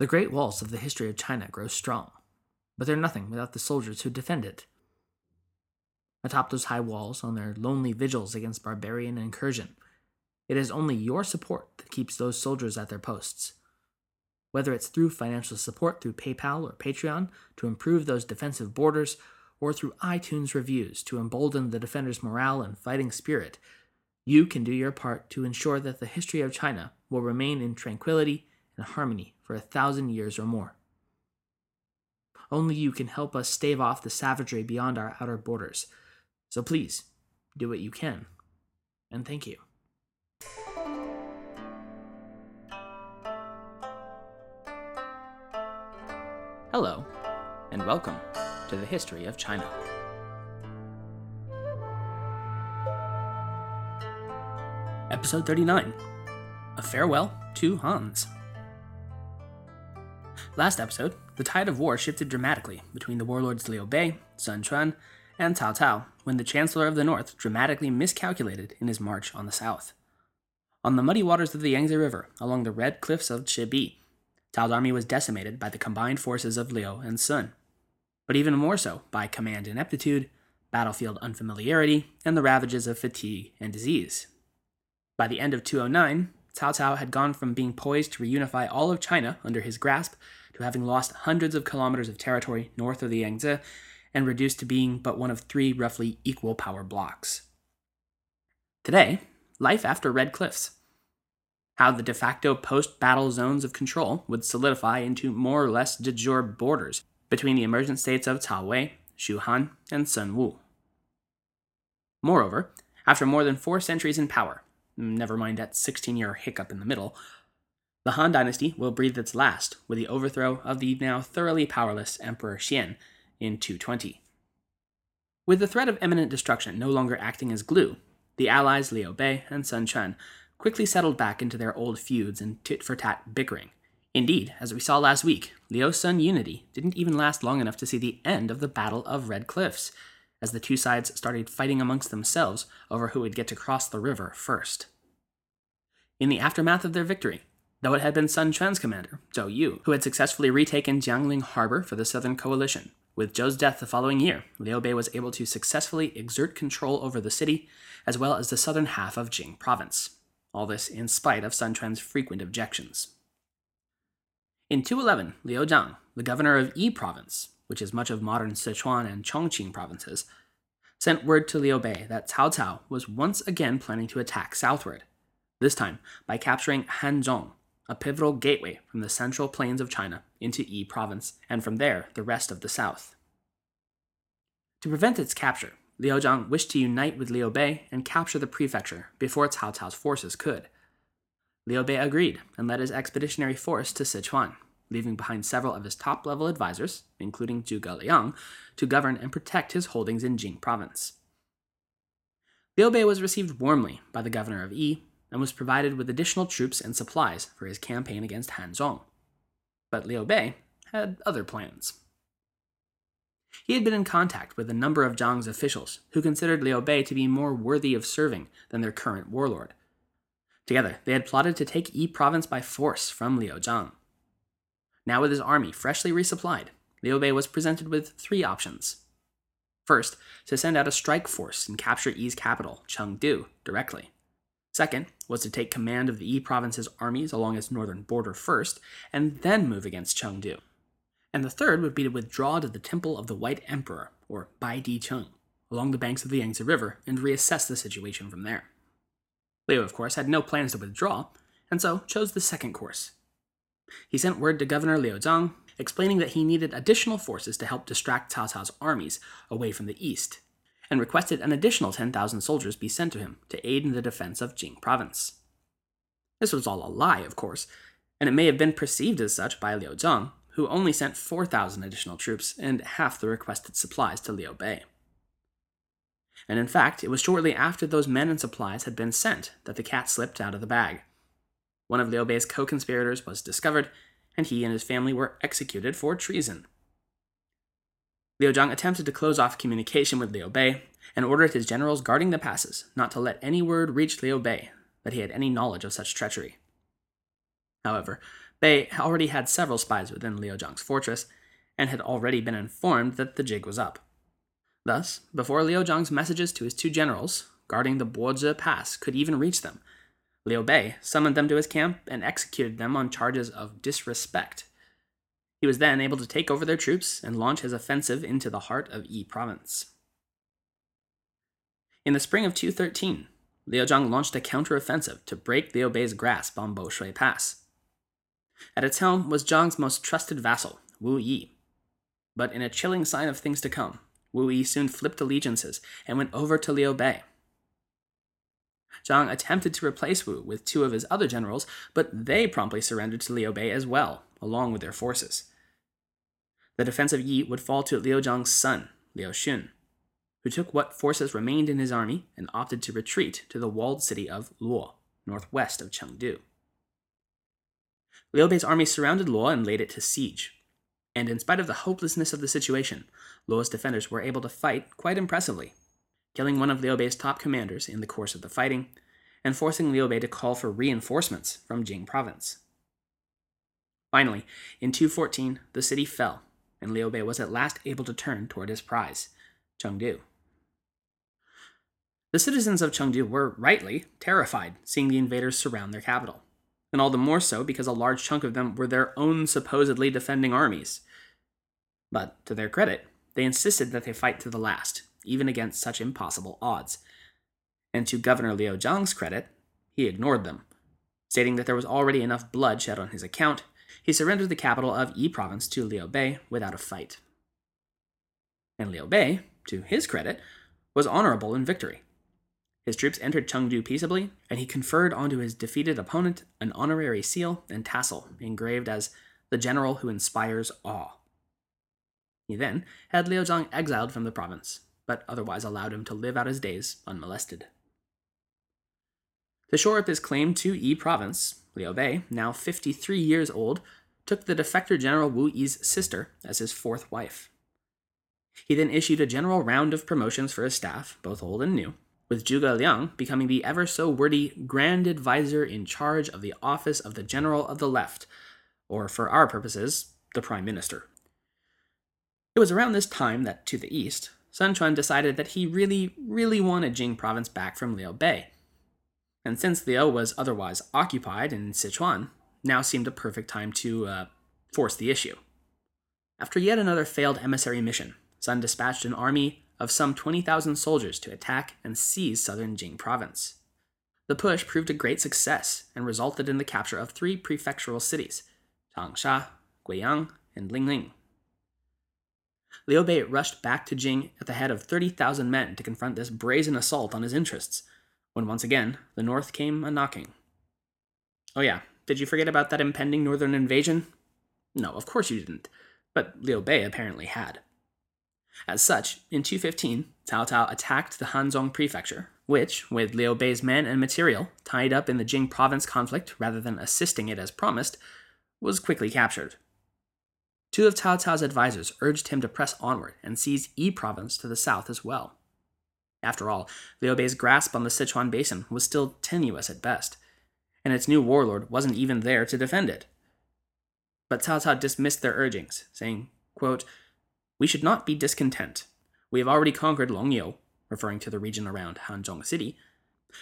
The great walls of the history of China grow strong, but they're nothing without the soldiers who defend it. Atop those high walls, on their lonely vigils against barbarian incursion, it is only your support that keeps those soldiers at their posts. Whether it's through financial support through PayPal or Patreon to improve those defensive borders, or through iTunes reviews to embolden the defenders' morale and fighting spirit, you can do your part to ensure that the history of China will remain in tranquility and harmony for a thousand years or more. Only you can help us stave off the savagery beyond our outer borders. So please, do what you can. And thank you. Hello, and welcome to the History of China. Episode 39 A Farewell to Hans. Last episode, the tide of war shifted dramatically between the warlords Liu Bei, Sun Quan, and Cao Cao when the Chancellor of the North dramatically miscalculated in his march on the south. On the muddy waters of the Yangtze River, along the red cliffs of Chibi, Cao's army was decimated by the combined forces of Liu and Sun, but even more so by command ineptitude, battlefield unfamiliarity, and the ravages of fatigue and disease. By the end of 209, Cao Cao had gone from being poised to reunify all of China under his grasp to having lost hundreds of kilometers of territory north of the Yangtze and reduced to being but one of three roughly equal power blocks. Today, life after Red Cliffs. How the de facto post battle zones of control would solidify into more or less de jure borders between the emergent states of Cao Wei, Shu Han, and Sun Wu. Moreover, after more than four centuries in power, never mind that 16 year hiccup in the middle, the Han dynasty will breathe its last with the overthrow of the now thoroughly powerless Emperor Xian in 220. With the threat of imminent destruction no longer acting as glue, the allies Liu Bei and Sun Quan quickly settled back into their old feuds and tit for tat bickering. Indeed, as we saw last week, Liu Sun unity didn't even last long enough to see the end of the Battle of Red Cliffs, as the two sides started fighting amongst themselves over who would get to cross the river first. In the aftermath of their victory, though it had been Sun Quan's commander, Zhou Yu, who had successfully retaken Jiangling Harbor for the Southern Coalition, with Zhou's death the following year, Liu Bei was able to successfully exert control over the city, as well as the southern half of Jing province. All this in spite of Sun Quan's frequent objections. In 211, Liu Zhang, the governor of Yi province, which is much of modern Sichuan and Chongqing provinces, sent word to Liu Bei that Cao Cao was once again planning to attack southward, this time by capturing Hanzhong, a pivotal gateway from the central plains of China into Yi province, and from there the rest of the south. To prevent its capture, Liu Zhang wished to unite with Liu Bei and capture the prefecture before Cao Cao's forces could. Liu Bei agreed and led his expeditionary force to Sichuan, leaving behind several of his top level advisors, including Zhuge Liang, to govern and protect his holdings in Jing province. Liu Bei was received warmly by the governor of Yi and was provided with additional troops and supplies for his campaign against Hanzhong. But Liu Bei had other plans. He had been in contact with a number of Zhang's officials who considered Liu Bei to be more worthy of serving than their current warlord. Together, they had plotted to take Yi province by force from Liu Zhang. Now, with his army freshly resupplied, Liu Bei was presented with three options. First, to send out a strike force and capture Yi's capital, Chengdu, directly. Second was to take command of the Yi province's armies along its northern border first, and then move against Chengdu. And the third would be to withdraw to the Temple of the White Emperor, or Bai Di Cheng, along the banks of the Yangtze River and reassess the situation from there. Liu, of course, had no plans to withdraw, and so chose the second course. He sent word to Governor Liu Zhang, explaining that he needed additional forces to help distract Cao Cao's armies away from the east, and requested an additional 10,000 soldiers be sent to him to aid in the defense of Jing province. This was all a lie, of course, and it may have been perceived as such by Liu Zhang, who only sent 4,000 additional troops and half the requested supplies to Liu Bei. And in fact, it was shortly after those men and supplies had been sent that the cat slipped out of the bag. One of Liu Bei's co conspirators was discovered, and he and his family were executed for treason. Liu Zhang attempted to close off communication with Liu Bei and ordered his generals guarding the passes not to let any word reach Liu Bei that he had any knowledge of such treachery. However, Bei already had several spies within Liu Zhang's fortress and had already been informed that the jig was up. Thus, before Liu Zhang's messages to his two generals guarding the Bozi Pass could even reach them, Liu Bei summoned them to his camp and executed them on charges of disrespect. He was then able to take over their troops and launch his offensive into the heart of Yi province. In the spring of 213, Liu Zhang launched a counteroffensive to break Liu Bei's grasp on Bo Shui Pass. At its helm was Zhang's most trusted vassal, Wu Yi. But in a chilling sign of things to come, Wu Yi soon flipped allegiances and went over to Liu Bei. Zhang attempted to replace Wu with two of his other generals, but they promptly surrendered to Liu Bei as well, along with their forces. The defense of Yi would fall to Liu Zhang's son, Liu Xun, who took what forces remained in his army and opted to retreat to the walled city of Luo, northwest of Chengdu. Liu Bei's army surrounded Luo and laid it to siege. And in spite of the hopelessness of the situation, Luo's defenders were able to fight quite impressively, killing one of Liu Bei's top commanders in the course of the fighting, and forcing Liu Bei to call for reinforcements from Jing province. Finally, in 214, the city fell, and Liu Bei was at last able to turn toward his prize, Chengdu. The citizens of Chengdu were rightly terrified seeing the invaders surround their capital, and all the more so because a large chunk of them were their own supposedly defending armies. But to their credit, they insisted that they fight to the last, even against such impossible odds. And to Governor Liu Zhang's credit, he ignored them. Stating that there was already enough blood shed on his account, he surrendered the capital of Yi province to Liu Bei without a fight. And Liu Bei, to his credit, was honorable in victory. His troops entered Chengdu peaceably, and he conferred onto his defeated opponent an honorary seal and tassel engraved as the general who inspires awe. He then had Liu Zhang exiled from the province, but otherwise allowed him to live out his days unmolested. To shore up his claim to Yi province, Liu Bei, now 53 years old, took the defector General Wu Yi's sister as his fourth wife. He then issued a general round of promotions for his staff, both old and new, with Zhuge Liang becoming the ever so wordy Grand Advisor in charge of the office of the General of the Left, or for our purposes, the Prime Minister. It was around this time that, to the east, Sun Quan decided that he really, really wanted Jing province back from Liu Bei. And since Liu was otherwise occupied in Sichuan, now seemed a perfect time to uh, force the issue. After yet another failed emissary mission, Sun dispatched an army of some 20,000 soldiers to attack and seize southern Jing province. The push proved a great success and resulted in the capture of three prefectural cities Changsha, Guiyang, and Lingling. Liu Bei rushed back to Jing at the head of 30,000 men to confront this brazen assault on his interests, when once again the north came a knocking. Oh, yeah, did you forget about that impending northern invasion? No, of course you didn't, but Liu Bei apparently had. As such, in 215, Cao Cao attacked the Hanzhong prefecture, which, with Liu Bei's men and material tied up in the Jing province conflict rather than assisting it as promised, was quickly captured. Two of Cao Cao's advisors urged him to press onward and seize Yi province to the south as well. After all, Liu Bei's grasp on the Sichuan basin was still tenuous at best, and its new warlord wasn't even there to defend it. But Cao Cao dismissed their urgings, saying, quote, we should not be discontent. We have already conquered Longyou, referring to the region around Hanzhong City,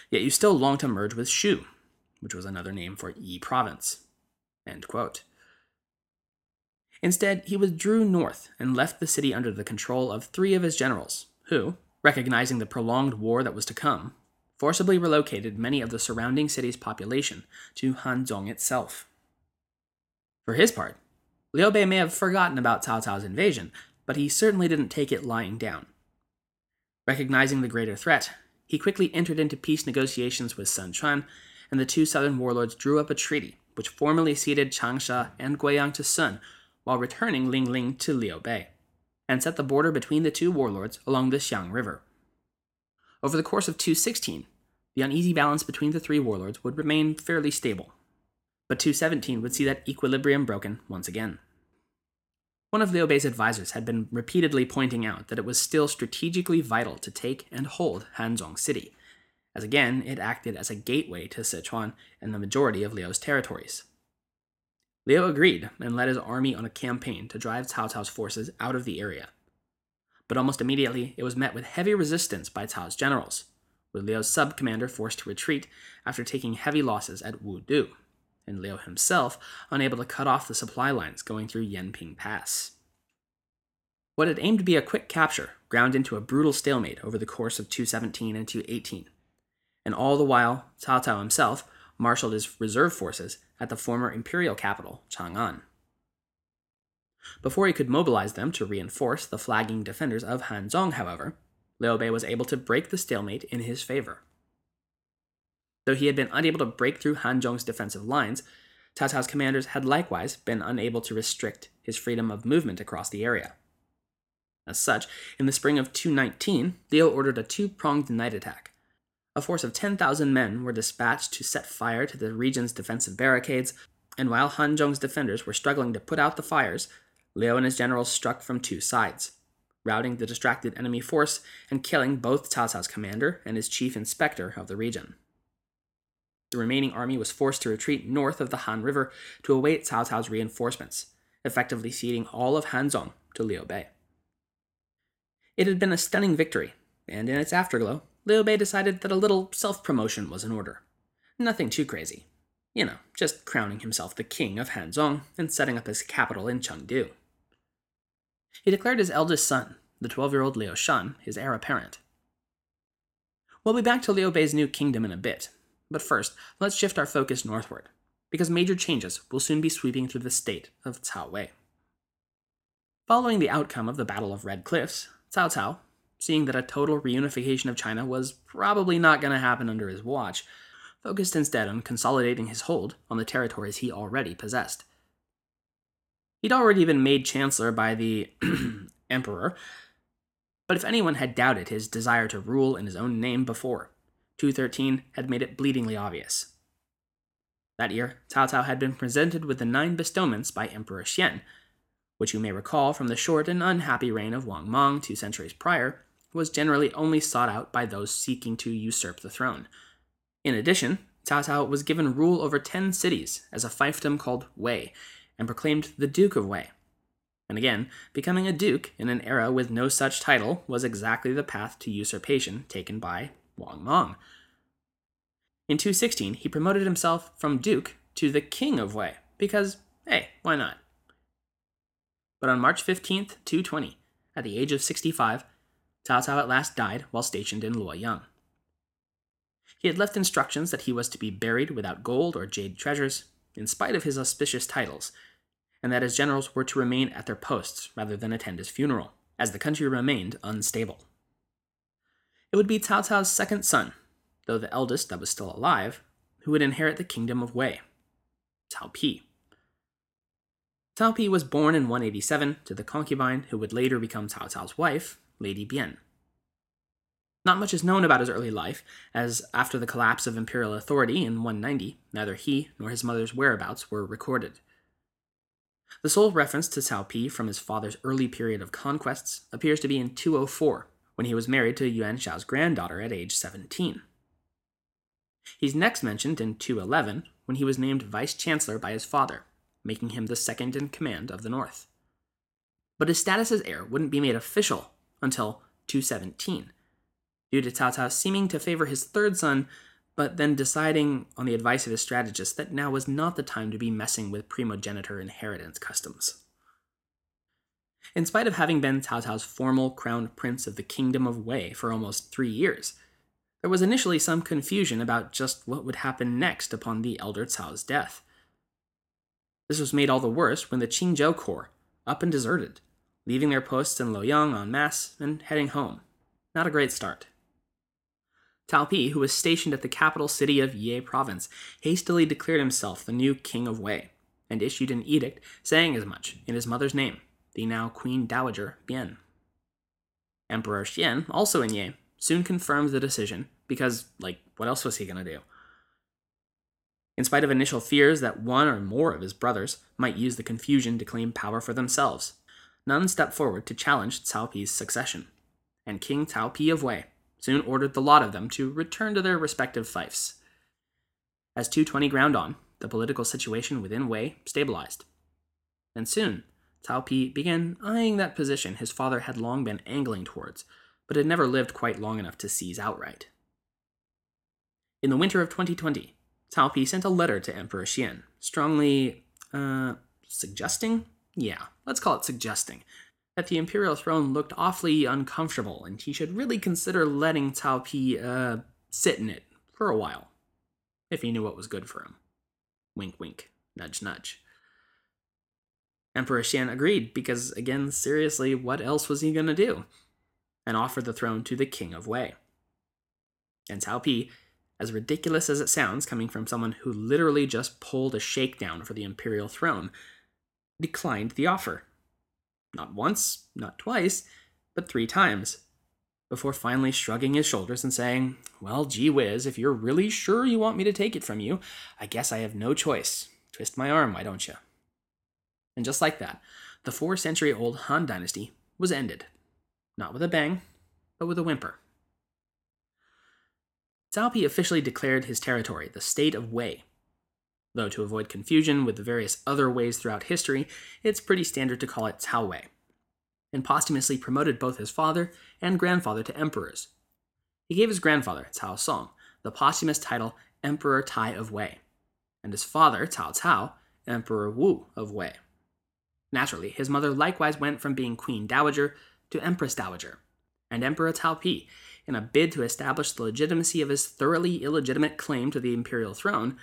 yet you still long to merge with Shu, which was another name for Yi Province. Instead, he withdrew north and left the city under the control of three of his generals, who, recognizing the prolonged war that was to come, forcibly relocated many of the surrounding city's population to Hanzhong itself. For his part, Liu Bei may have forgotten about Cao Cao's invasion, but he certainly didn't take it lying down. Recognizing the greater threat, he quickly entered into peace negotiations with Sun Quan, and the two southern warlords drew up a treaty which formally ceded Changsha and Guiyang to Sun while returning Lingling to Liu Bei, and set the border between the two warlords along the Xiang River. Over the course of 216, the uneasy balance between the three warlords would remain fairly stable, but 217 would see that equilibrium broken once again. One of Liu Bei's advisors had been repeatedly pointing out that it was still strategically vital to take and hold Hanzhong City, as again it acted as a gateway to Sichuan and the majority of Liu's territories. Liu agreed and led his army on a campaign to drive Cao Cao's forces out of the area. But almost immediately, it was met with heavy resistance by Cao's generals, with Liu's sub commander forced to retreat after taking heavy losses at Wudu, and Liu himself unable to cut off the supply lines going through Yanping Pass. What had aimed to be a quick capture ground into a brutal stalemate over the course of 217 and 218. And all the while, Cao Cao himself marshaled his reserve forces at the former imperial capital, Chang'an. Before he could mobilize them to reinforce the flagging defenders of Hanzhong, however, Liu Bei was able to break the stalemate in his favor. Though he had been unable to break through Hanzhong's defensive lines, Cao Cao's commanders had likewise been unable to restrict his freedom of movement across the area. As such, in the spring of 219, Liu ordered a two pronged night attack. A force of 10,000 men were dispatched to set fire to the region's defensive barricades, and while Hanzhong's defenders were struggling to put out the fires, Liu and his generals struck from two sides, routing the distracted enemy force and killing both Cao Cao's commander and his chief inspector of the region. The remaining army was forced to retreat north of the Han River to await Cao Cao's reinforcements, effectively ceding all of Hanzhong to Liu Bei. It had been a stunning victory, and in its afterglow, Liu Bei decided that a little self promotion was in order. Nothing too crazy. You know, just crowning himself the king of Hanzhong and setting up his capital in Chengdu. He declared his eldest son, the 12 year old Liu Shan, his heir apparent. We'll be back to Liu Bei's new kingdom in a bit, but first, let's shift our focus northward, because major changes will soon be sweeping through the state of Cao Wei. Following the outcome of the Battle of Red Cliffs, Cao Cao, seeing that a total reunification of China was probably not going to happen under his watch, focused instead on consolidating his hold on the territories he already possessed. He'd already been made chancellor by the emperor, but if anyone had doubted his desire to rule in his own name before, 213 had made it bleedingly obvious. That year, Cao Cao had been presented with the nine bestowments by Emperor Xian, which you may recall from the short and unhappy reign of Wang Mang two centuries prior, was generally only sought out by those seeking to usurp the throne. In addition, Cao Cao was given rule over ten cities as a fiefdom called Wei, and proclaimed the Duke of Wei. And again, becoming a duke in an era with no such title was exactly the path to usurpation taken by Wang Mang. In 216, he promoted himself from duke to the king of Wei, because, hey, why not? But on March 15th, 220, at the age of 65, Cao Cao at last died while stationed in Luoyang. He had left instructions that he was to be buried without gold or jade treasures, in spite of his auspicious titles, and that his generals were to remain at their posts rather than attend his funeral, as the country remained unstable. It would be Cao Cao's second son, though the eldest that was still alive, who would inherit the kingdom of Wei, Cao Pi. Cao Pi was born in 187 to the concubine who would later become Cao Cao's wife, Lady Bian. Not much is known about his early life, as after the collapse of imperial authority in 190, neither he nor his mother's whereabouts were recorded. The sole reference to Cao Pi from his father's early period of conquests appears to be in 204, when he was married to Yuan Shao's granddaughter at age 17. He's next mentioned in 211, when he was named vice chancellor by his father, making him the second in command of the North. But his status as heir wouldn't be made official until 217, due to Cao Cao seeming to favor his third son, but then deciding on the advice of his strategist that now was not the time to be messing with primogeniture inheritance customs. In spite of having been Cao Cao's formal crowned prince of the Kingdom of Wei for almost three years, there was initially some confusion about just what would happen next upon the elder Cao's death. This was made all the worse when the Qingzhou Corps up and deserted, leaving their posts in Luoyang en masse and heading home. Not a great start. Cao Pi, who was stationed at the capital city of Ye province, hastily declared himself the new king of Wei, and issued an edict saying as much in his mother's name, the now Queen Dowager Bian. Emperor Xian, also in Ye, soon confirmed the decision because, like, what else was he going to do? in spite of initial fears that one or more of his brothers might use the confusion to claim power for themselves. None stepped forward to challenge Cao Pi's succession, and King Cao Pi of Wei soon ordered the lot of them to return to their respective fiefs. As 220 ground on, the political situation within Wei stabilized. And soon, Cao Pi began eyeing that position his father had long been angling towards, but had never lived quite long enough to seize outright. In the winter of 2020, Cao Pi sent a letter to Emperor Xian, strongly, uh, suggesting? Yeah, let's call it suggesting, that the imperial throne looked awfully uncomfortable and he should really consider letting Cao Pi, uh, sit in it for a while, if he knew what was good for him. Wink, wink, nudge, nudge. Emperor Xian agreed because, again, seriously, what else was he going to do? And offered the throne to the king of Wei. And Cao Pi, as ridiculous as it sounds coming from someone who literally just pulled a shakedown for the imperial throne, declined the offer. Not once, not twice, but three times, before finally shrugging his shoulders and saying, Well, gee whiz, if you're really sure you want me to take it from you, I guess I have no choice. Twist my arm, why don't you? And just like that, the four century old Han dynasty was ended. Not with a bang, but with a whimper. Cao Pi officially declared his territory the state of Wei. Though to avoid confusion with the various other Weis throughout history, it's pretty standard to call it Cao Wei. And posthumously promoted both his father and grandfather to emperors. He gave his grandfather, Cao Song, the posthumous title Emperor Tai of Wei, and his father, Cao Cao, Emperor Wu of Wei. Naturally, his mother likewise went from being Queen Dowager to Empress Dowager, and Emperor Cao Pi, in a bid to establish the legitimacy of his thoroughly illegitimate claim to the imperial throne,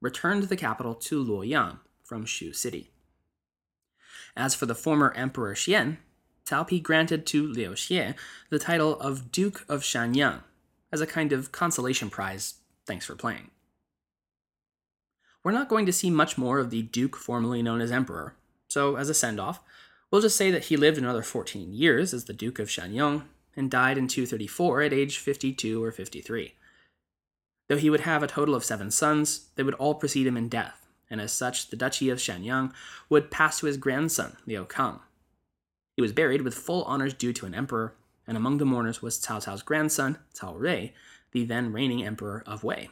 returned the capital to Luoyang from Xu City. As for the former Emperor Xian, Cao Pi granted to Liu Xie the title of Duke of Shanyang as a kind of consolation prize, thanks for playing. We're not going to see much more of the Duke formerly known as Emperor, so, as a send off, we'll just say that he lived another 14 years as the Duke of Shanyang and died in 234 at age 52 or 53. Though he would have a total of seven sons, they would all precede him in death, and as such, the Duchy of Shanyang would pass to his grandson, Liu Kang. He was buried with full honors due to an emperor, and among the mourners was Cao Cao's grandson, Cao Rui, the then reigning emperor of Wei.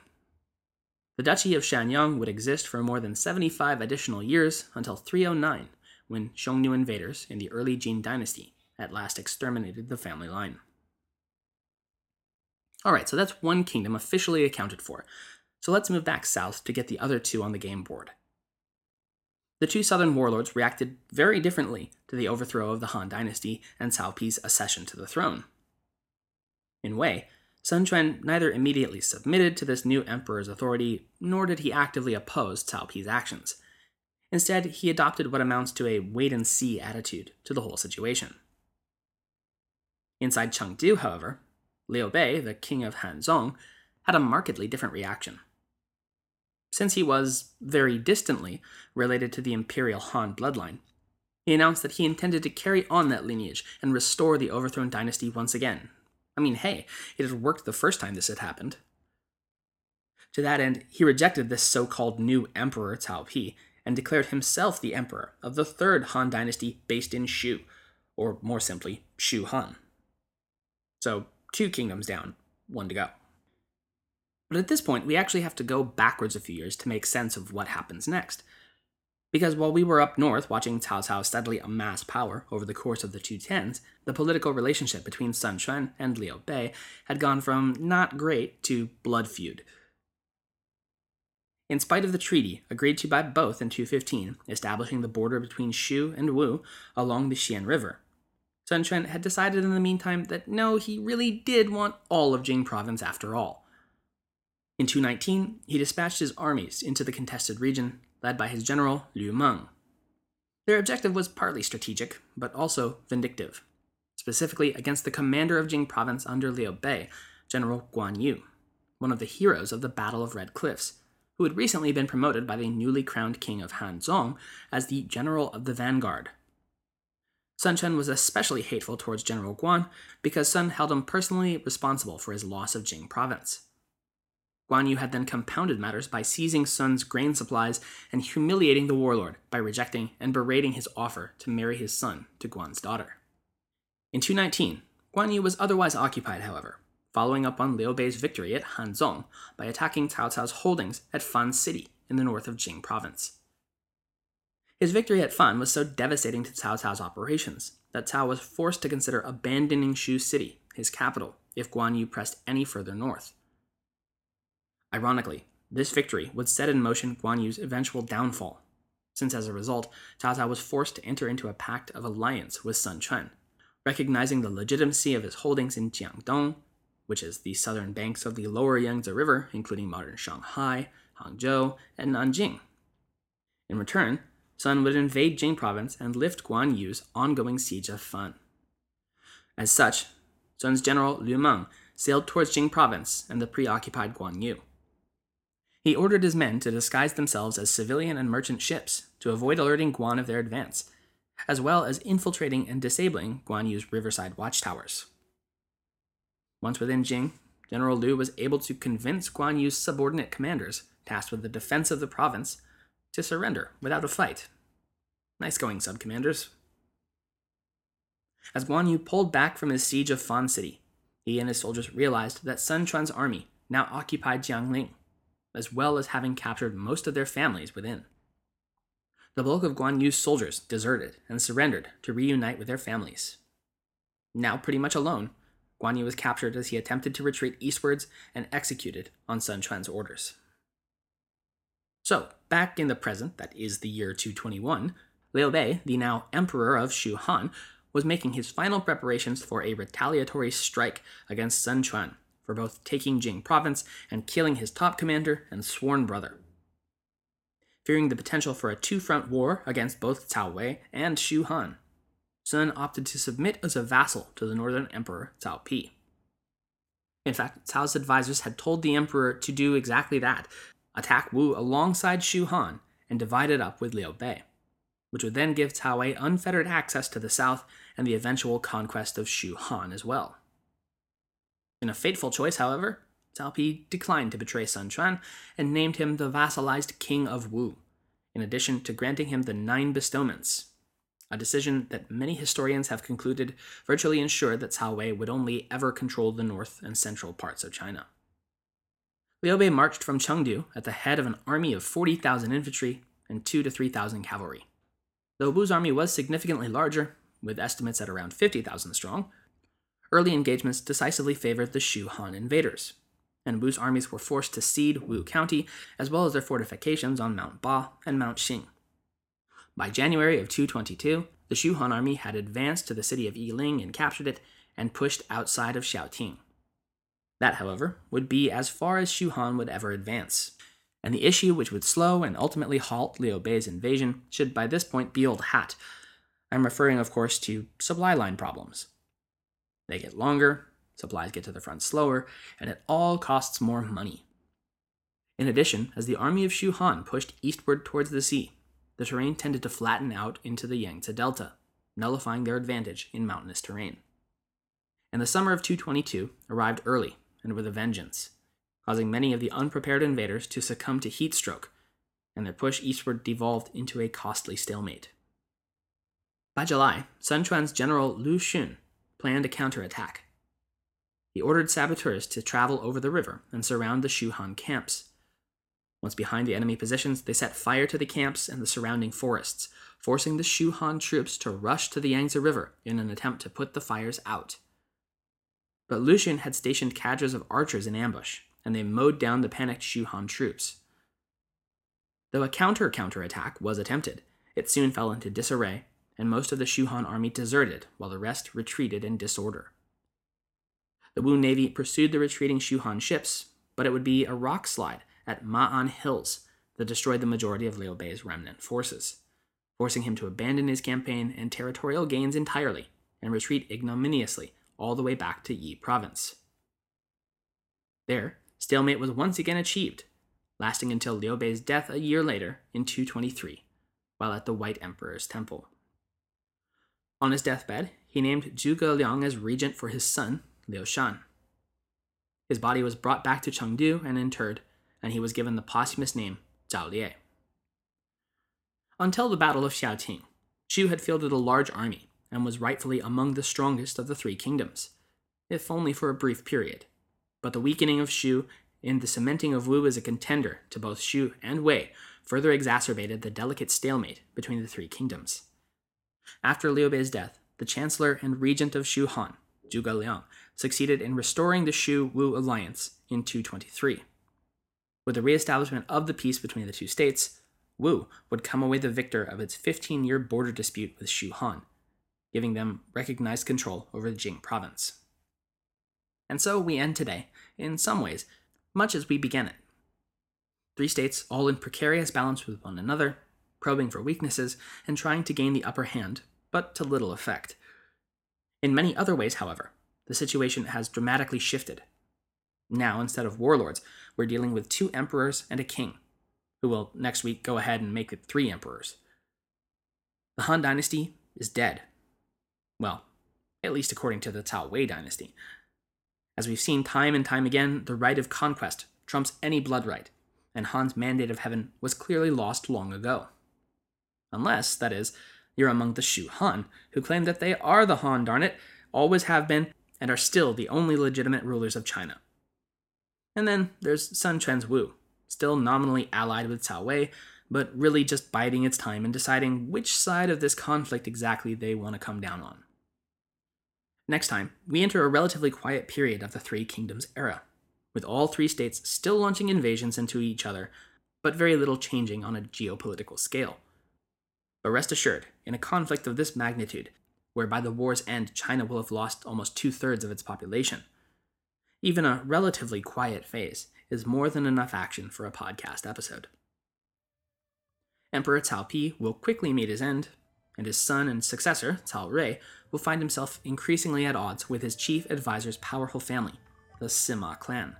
The Duchy of Shanyang would exist for more than 75 additional years until 309, when Xiongnu invaders in the early Jin dynasty at last exterminated the family line. Alright, so that's one kingdom officially accounted for. So let's move back south to get the other two on the game board. The two southern warlords reacted very differently to the overthrow of the Han dynasty and Cao Pi's accession to the throne. In Wei, Sun Quan neither immediately submitted to this new emperor's authority, nor did he actively oppose Cao Pi's actions. Instead, he adopted what amounts to a wait and see attitude to the whole situation. Inside Chengdu, however, Liu Bei, the king of Hanzhong, had a markedly different reaction. Since he was, very distantly, related to the imperial Han bloodline, he announced that he intended to carry on that lineage and restore the overthrown dynasty once again, I mean, hey, it had worked the first time this had happened. To that end, he rejected this so called new emperor Cao Pi and declared himself the emperor of the third Han dynasty based in Shu, or more simply, Shu Han. So, two kingdoms down, one to go. But at this point, we actually have to go backwards a few years to make sense of what happens next. Because while we were up north watching Cao Cao steadily amass power over the course of the two tens, the political relationship between Sun Quan and Liu Bei had gone from not great to blood feud. In spite of the treaty agreed to by both in 215, establishing the border between Shu and Wu along the Xiang River, Sun Quan had decided in the meantime that no, he really did want all of Jing province after all. In 219, he dispatched his armies into the contested region led by his general Lü Meng. Their objective was partly strategic, but also vindictive, specifically against the commander of Jing province under Liu Bei, General Guan Yu, one of the heroes of the Battle of Red Cliffs, who had recently been promoted by the newly crowned king of Hanzhong as the General of the Vanguard. Sun Quan was especially hateful towards General Guan because Sun held him personally responsible for his loss of Jing province. Guan Yu had then compounded matters by seizing Sun's grain supplies and humiliating the warlord by rejecting and berating his offer to marry his son to Guan's daughter. In 219, Guan Yu was otherwise occupied, however, following up on Liu Bei's victory at Hanzhong by attacking Cao Cao's holdings at Fan City in the north of Jing province. His victory at Fan was so devastating to Cao Cao's operations that Cao was forced to consider abandoning Xu City, his capital, if Guan Yu pressed any further north. Ironically, this victory would set in motion Guan Yu's eventual downfall, since as a result, Cao Cao was forced to enter into a pact of alliance with Sun Quan, recognizing the legitimacy of his holdings in Jiangdong, which is the southern banks of the lower Yangtze River, including modern Shanghai, Hangzhou, and Nanjing. In return, Sun would invade Jing province and lift Guan Yu's ongoing siege of Fan. As such, Sun's general Lü Meng sailed towards Jing province and the preoccupied Guan Yu. He ordered his men to disguise themselves as civilian and merchant ships to avoid alerting Guan of their advance, as well as infiltrating and disabling Guan Yu's riverside watchtowers. Once within Jing, General Liu was able to convince Guan Yu's subordinate commanders, tasked with the defense of the province, to surrender without a fight. Nice going, subcommanders. As Guan Yu pulled back from his siege of Fan City, he and his soldiers realized that Sun Quan's army now occupied Jiangling, as well as having captured most of their families within. The bulk of Guan Yu's soldiers deserted and surrendered to reunite with their families. Now pretty much alone, Guan Yu was captured as he attempted to retreat eastwards and executed on Sun Quan's orders. So, back in the present, that is the year 221, Liu Bei, the now emperor of Shu Han, was making his final preparations for a retaliatory strike against Sun Quan for both taking Jing province and killing his top commander and sworn brother. Fearing the potential for a two front war against both Cao Wei and Shu Han, Sun opted to submit as a vassal to the northern emperor Cao Pi. In fact, Cao's advisors had told the emperor to do exactly that attack Wu alongside Shu Han and divide it up with Liu Bei, which would then give Cao Wei unfettered access to the south and the eventual conquest of Shu Han as well. In a fateful choice, however, Cao Pi declined to betray Sun Quan and named him the vassalized King of Wu, in addition to granting him the Nine Bestowments, a decision that many historians have concluded virtually ensured that Cao Wei would only ever control the north and central parts of China. Liu Bei marched from Chengdu at the head of an army of 40,000 infantry and 2 to 3,000 cavalry. Though Wu's army was significantly larger, with estimates at around 50,000 strong, early engagements decisively favored the Shu Han invaders, and Wu's armies were forced to cede Wu County as well as their fortifications on Mount Ba and Mount Xing. By January of 222, the Shu Han army had advanced to the city of Yiling and captured it and pushed outside of Xiaoting. That, however, would be as far as Shu Han would ever advance, and the issue which would slow and ultimately halt Liu Bei's invasion should by this point be old hat. I'm referring, of course, to supply line problems. They get longer, supplies get to the front slower, and it all costs more money. In addition, as the army of Shu Han pushed eastward towards the sea, the terrain tended to flatten out into the Yangtze Delta, nullifying their advantage in mountainous terrain. And the summer of 222 arrived early and with a vengeance, causing many of the unprepared invaders to succumb to heat stroke, and their push eastward devolved into a costly stalemate. By July, Sun Quan's general Lu Xun planned a counterattack. He ordered saboteurs to travel over the river and surround the Shu Han camps. Once behind the enemy positions, they set fire to the camps and the surrounding forests, forcing the Shu Han troops to rush to the Yangtze River in an attempt to put the fires out. But Lu Xun had stationed cadres of archers in ambush, and they mowed down the panicked Shu Han troops. Though a counter counterattack was attempted, it soon fell into disarray, and most of the Shu Han army deserted while the rest retreated in disorder. The Wu Navy pursued the retreating Shu Han ships, but it would be a rock slide at Ma'an Hills that destroyed the majority of Liu Bei's remnant forces, forcing him to abandon his campaign and territorial gains entirely and retreat ignominiously all the way back to Yi province. There, stalemate was once again achieved, lasting until Liu Bei's death a year later in 223, while at the White Emperor's temple. On his deathbed, he named Zhuge Liang as regent for his son, Liu Shan. His body was brought back to Chengdu and interred, and he was given the posthumous name Zhao Lie. Until the Battle of Xiaoting, Shu had fielded a large army and was rightfully among the strongest of the three kingdoms, if only for a brief period. But the weakening of Shu in the cementing of Wu as a contender to both Shu and Wei further exacerbated the delicate stalemate between the three kingdoms. After Liu Bei's death, the chancellor and regent of Shu Han, Zhuge Liang, succeeded in restoring the Shu Wu alliance in 223. With the reestablishment of the peace between the two states, Wu would come away the victor of its 15 year border dispute with Shu Han, giving them recognized control over the Jing province. And so we end today, in some ways, much as we began it. Three states all in precarious balance with one another, probing for weaknesses, and trying to gain the upper hand, but to little effect. In many other ways, however, the situation has dramatically shifted. Now, instead of warlords, we're dealing with two emperors and a king, who will next week go ahead and make it three emperors. The Han dynasty is dead. Well, at least according to the Cao Wei dynasty. As we've seen time and time again, the right of conquest trumps any blood right, and Han's mandate of heaven was clearly lost long ago. Unless, that is, you're among the Shu Han, who claim that they are the Han, darn it, always have been, and are still the only legitimate rulers of China. And then there's Sun Quan's Wu, still nominally allied with Cao Wei, but really just biding its time and deciding which side of this conflict exactly they want to come down on. Next time, we enter a relatively quiet period of the Three Kingdoms era, with all three states still launching invasions into each other, but very little changing on a geopolitical scale. But rest assured, in a conflict of this magnitude, where by the war's end China will have lost almost two thirds of its population, even a relatively quiet phase is more than enough action for a podcast episode. Emperor Cao Pi will quickly meet his end, and his son and successor, Cao Rui, will find himself increasingly at odds with his chief advisor's powerful family, the Sima clan.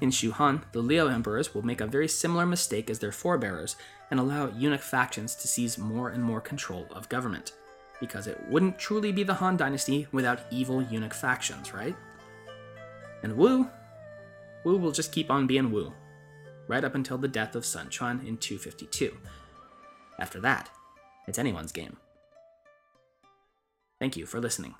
In Shu Han, the Liu emperors will make a very similar mistake as their forebearers and allow eunuch factions to seize more and more control of government, because it wouldn't truly be the Han dynasty without evil eunuch factions, right? And Wu? Wu will just keep on being Wu, right up until the death of Sun Quan in 252. After that, it's anyone's game. Thank you for listening.